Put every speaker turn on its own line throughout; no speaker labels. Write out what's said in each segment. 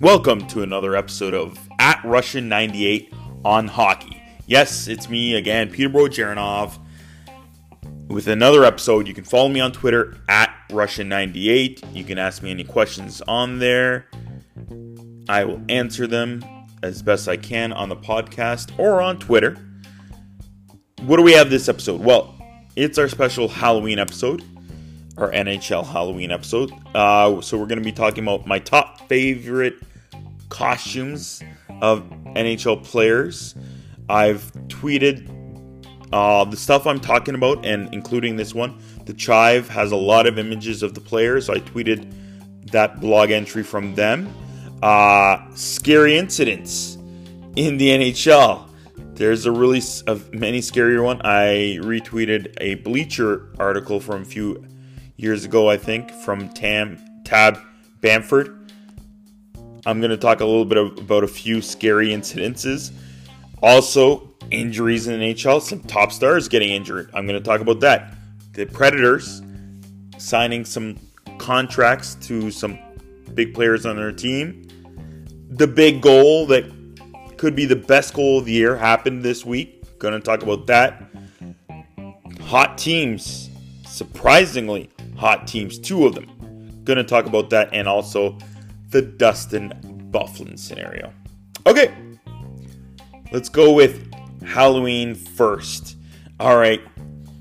Welcome to another episode of At Russian 98 on Hockey. Yes, it's me again, Peter Jaranov, with another episode. You can follow me on Twitter at Russian98. You can ask me any questions on there. I will answer them as best I can on the podcast or on Twitter. What do we have this episode? Well, it's our special Halloween episode, our NHL Halloween episode. Uh, so we're going to be talking about my top favorite costumes of NHL players. I've tweeted uh, the stuff I'm talking about, and including this one. The Chive has a lot of images of the players. So I tweeted that blog entry from them. Uh, scary incidents in the NHL. There's a really of many scarier one. I retweeted a Bleacher article from a few years ago, I think, from Tam Tab Bamford I'm going to talk a little bit of, about a few scary incidences. Also, injuries in the NHL. Some top stars getting injured. I'm going to talk about that. The Predators signing some contracts to some big players on their team. The big goal that could be the best goal of the year happened this week. Going to talk about that. Hot teams. Surprisingly, hot teams. Two of them. To talk about that and also the Dustin Byfuglien scenario. Okay, let's go with Halloween first. All right,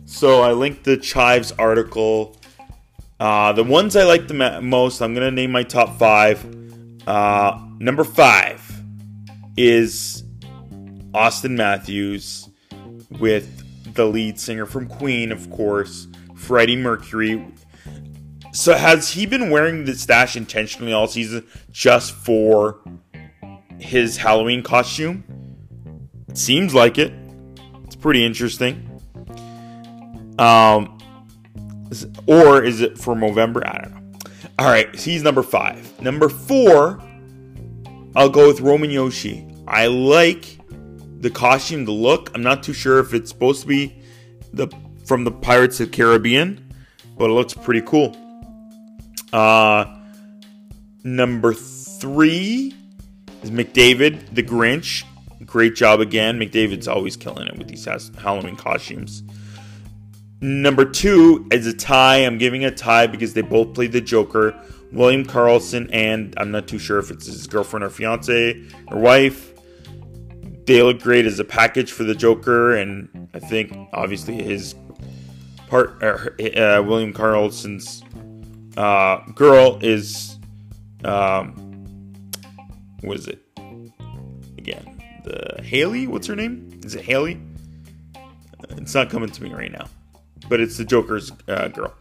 so I linked the Chives article. Uh, the ones I like the most, I'm gonna name my top five. Uh, number five is Auston Matthews with the lead singer from Queen, of course, Freddie Mercury so has he been wearing the stash intentionally all season just for his Halloween costume? Seems like it. It's pretty interesting. Um, or is it for November? I don't know. All right, he's number five. Number four, I'll go with Roman Josi. I like the costume, the look. I'm not too sure if it's supposed to be the from the Pirates of the Caribbean, but it looks pretty cool. Uh, number three is McDavid, the Grinch. Great job again. McDavid's always killing it with these Halloween costumes. Number two is a tie. I'm giving a tie because they both played the Joker. William Karlsson and I'm not too sure if it's his girlfriend or fiance or wife. They look great as a package for the Joker, and I think obviously his part, uh, William Karlsson's uh, girl is um, what is it again? The Haley? What's her name? Is it Haley? It's not coming to me right now, but it's the Joker's uh, girl.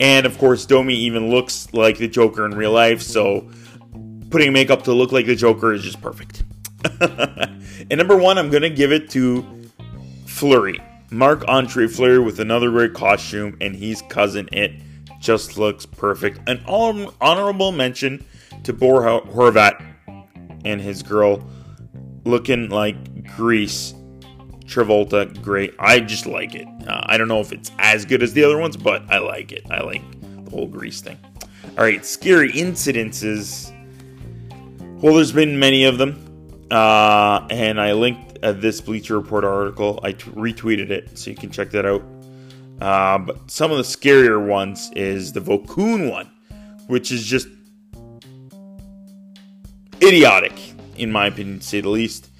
And of course, Domi even looks like the Joker in real life, so putting makeup to look like the Joker is just perfect. and number one, I'm gonna give it to Fleury. Mark Andre Fleury with another great costume, and he's cousin it just looks perfect. An honorable mention to Bo Horvat and his girl looking like Grease. Travolta, great. I just like it. Uh, I don't know if it's as good as the other ones, but I like it. I like the whole Grease thing. All right, scary incidences. Well, there's been many of them. Uh, and I linked uh, this Bleacher Report article. I t- retweeted it, so you can check that out. Uh, but some of the scarier ones is the Vokoun one, which is just idiotic, in my opinion, to say the least.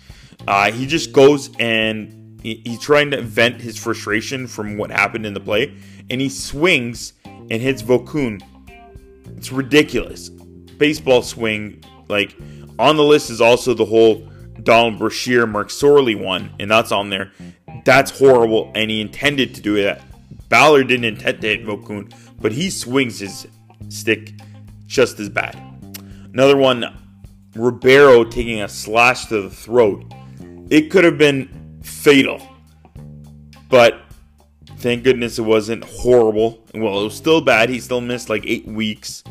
Uh, he just goes and he, he's trying to vent his frustration from what happened in the play, and he swings and hits Vokoun. It's ridiculous. Baseball swing, like on the list is also the whole Donald Brashear, Marty McSorley one, and that's on there. That's horrible, and he intended to do that Ballard didn't intend to hit Vokoun, but he swings his stick just as bad. Another one, Ribeiro taking a slash to the throat. It could have been fatal, but thank goodness it wasn't horrible. Well, it was still bad. He still missed like eight weeks,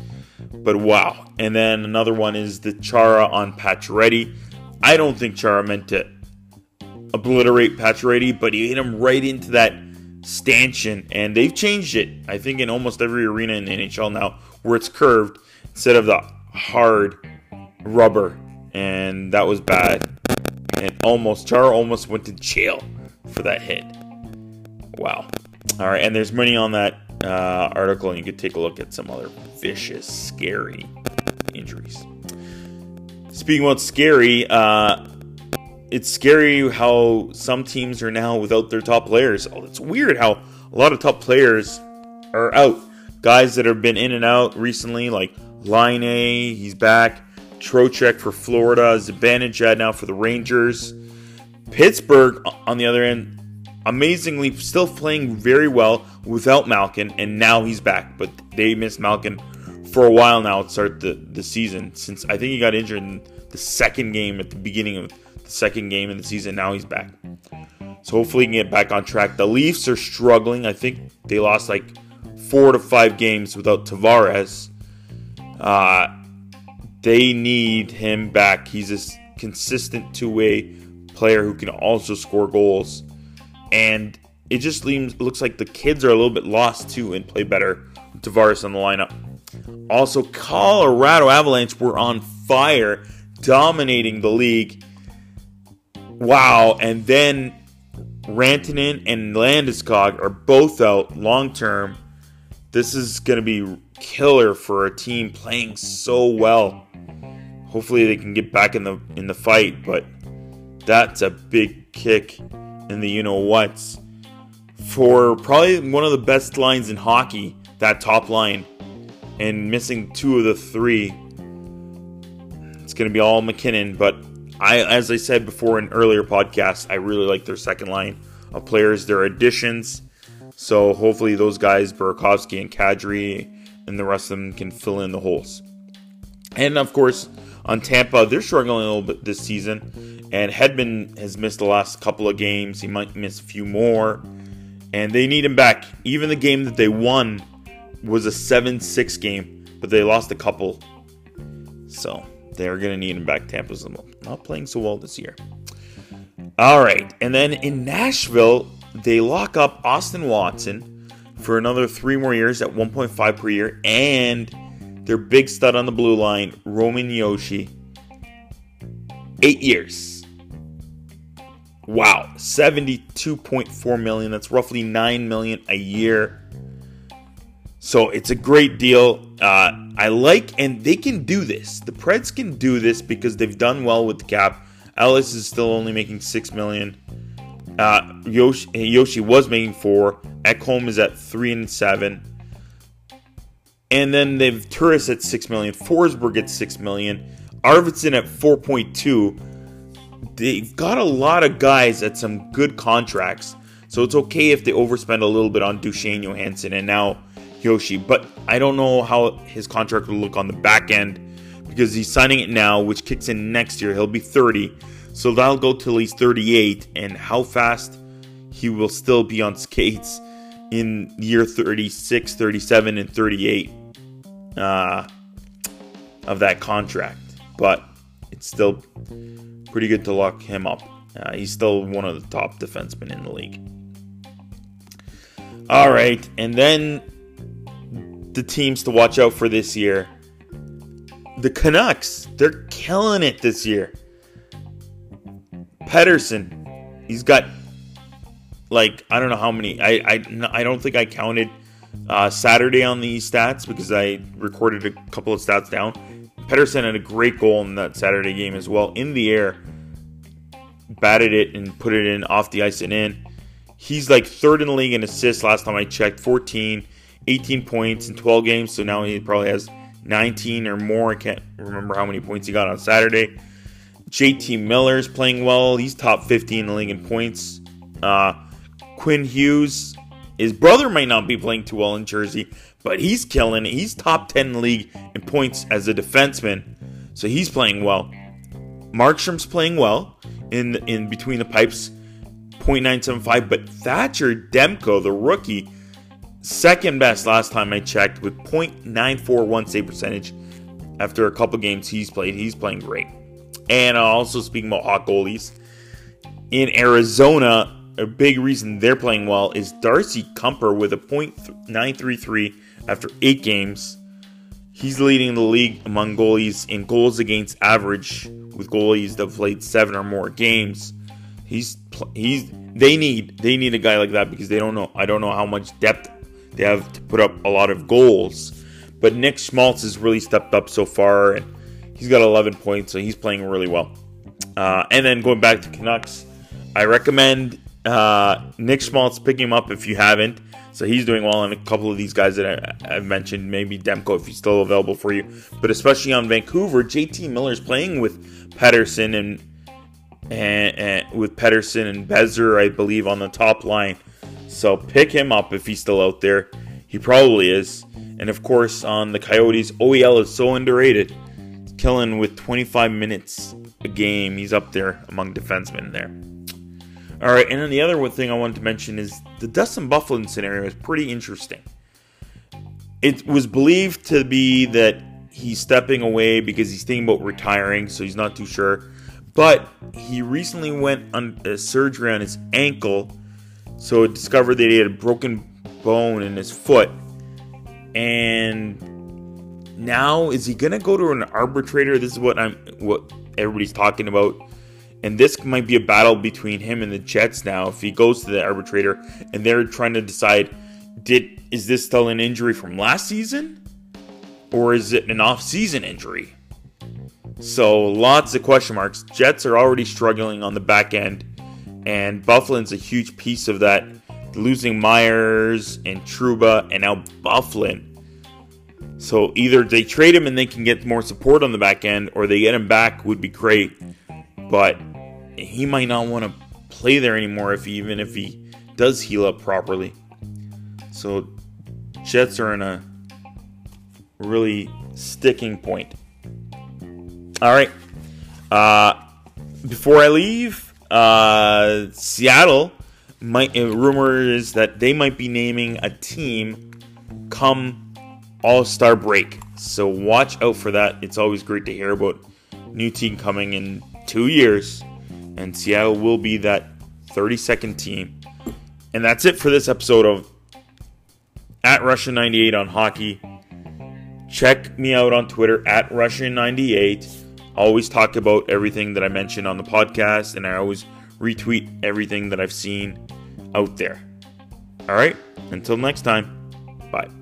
but wow. And then another one is the Chara on Pacioretty. I don't think Chara meant to obliterate Pacioretty, but he hit him right into that stanchion, and they've changed it. I think in almost every arena in the NHL now, where it's curved instead of the hard rubber, and that was bad. And almost Char almost went to jail for that hit. Wow. All right, and there's money on that uh, article, and you could take a look at some other vicious, scary injuries. Speaking about scary, uh, it's scary how some teams are now without their top players. Oh, it's weird how a lot of top players are out. Guys that have been in and out recently, like Laine, he's back. Trocheck for Florida, Zibanejad now for the Rangers. Pittsburgh, on the other end, amazingly still playing very well without Malkin, and now he's back. But they missed Malkin for a while now to start the, the season. Since I think he got injured in the second game at the beginning of the second game of the season. Now he's back. So hopefully he can get back on track. The Leafs are struggling. I think they lost like four to five games without Tavares. Uh, they need him back. He's a consistent two way player who can also score goals. And it just looks like the kids are a little bit lost too and play better with Tavares on the lineup. Also, Colorado Avalanche were on fire, dominating the league. Wow. And then Rantanen and Landeskog are both out long term. This is going to be killer for a team playing so well. Hopefully they can get back in the in the fight, but that's a big kick in the you know what's for probably one of the best lines in hockey, that top line, and missing two of the three. It's going to be all MacKinnon, but I, as I said before in earlier podcasts, I really like their second line of players, their additions. So hopefully those guys, Burakovsky and Kadri, and the rest of them can fill in the holes. And of course, on Tampa, they're struggling a little bit this season. And Hedman has missed the last couple of games. He might miss a few more. And they need him back. Even the game that they won was a 7 6 game, but they lost a couple. So they're going to need him back. Tampa's not playing so well this year. All right. And then in Nashville, they lock up Austin Watson for another three more years at 1.5 per year. And their big stud on the blue line, Roman Josi, eight years. Wow, 72.4 million. That's roughly 9 million a year. So it's a great deal. Uh, I like, and they can do this. The Preds can do this because they've done well with the cap. Ellis is still only making six million. Uh, Josi, Josi was making four. Ekholm is at three and seven. And then they've Turris at six million. Forsberg at six million. Arvidsson at four point two. They've got a lot of guys at some good contracts, so it's okay if they overspend a little bit on Duchene Johansen and now Josi, but I don't know how his contract will look on the back end because he's signing it now, which kicks in next year. He'll be 30, so that'll go till he's 38, and how fast he will still be on skates in year 36, 37, and 38 uh, of that contract. But it's still pretty good to lock him up. Uh, he's still one of the top defensemen in the league. All right, and then the teams to watch out for this year. The Canucks, they're killing it this year. Pettersson, he's got like I don't know how many. I I, I don't think I counted uh, Saturday on the stats because I recorded a couple of stats down. Pettersson had a great goal in that Saturday game as well. In the air, batted it and put it in off the ice and in. He's like third in the league in assists last time I checked, 14. 18 points in 12 games, so now he probably has 19 or more. I can't remember how many points he got on Saturday. JT Miller's playing well. He's top 15 in the league in points. Uh, Quinn Hughes, his brother might not be playing too well in Jersey, but he's killing it. He's top 10 in the league in points as a defenseman, so he's playing well. Markstrom's playing well in in between the pipes, 0.975, but Thatcher Demko, the rookie, second best last time I checked with .941 save percentage after a couple games he's played. He's playing great. And also speaking about hot goalies, in Arizona, a big reason they're playing well is Darcy Kuemper with a .933 after eight games. He's leading the league among goalies in goals against average with goalies that played seven or more games. He's he's they need they need a guy like that because they don't know I don't know how much depth they have to put up a lot of goals. But Nick Schmaltz has really stepped up so far and he's got 11 points, so he's playing really well. Uh, and then going back to Canucks, I recommend uh, Nick Schmaltz picking him up if you haven't. So he's doing well on a couple of these guys that I, have mentioned. Maybe Demko if he's still available for you, but especially on Vancouver, JT Miller's playing with Pettersson and and, and with Pettersson and Boeser, I believe, on the top line. So pick him up if he's still out there. He probably is. And of course, on the Coyotes, OEL is so underrated. killing with 25 minutes a game. He's up there among defensemen there. All right, and then the other one thing I wanted to mention is the Dustin Byfuglien scenario is pretty interesting. It was believed to be that he's stepping away because he's thinking about retiring, so he's not too sure. But he recently went on a uh, surgery on his ankle, so it discovered that he had a broken bone in his foot. And now is he gonna go to an arbitrator? This is what I'm what everybody's talking about. And this might be a battle between him and the Jets now if he goes to the arbitrator and they're trying to decide did is this still an injury from last season or is it an off-season injury? So lots of question marks. Jets are already struggling on the back end and Byfuglien's a huge piece of that. Losing Myers and Trouba and now Bufflin. so either they trade him and they can get more support on the back end, or they get him back would be great. But he might not want to play there anymore if he, even if he does heal up properly. So Jets are in a really sticking point. All right. Uh, before I leave, uh, Seattle might uh, rumor is that they might be naming a team come all Star break. So watch out for that. It's always great to hear about new team coming in two years, and Seattle will be that 32nd team. And that's it for this episode of at Russian 98 on hockey. Check me out on Twitter at Russian 98. Always talk about everything that I mentioned on the podcast, and I always retweet everything that I've seen out there. All right, until next time, bye.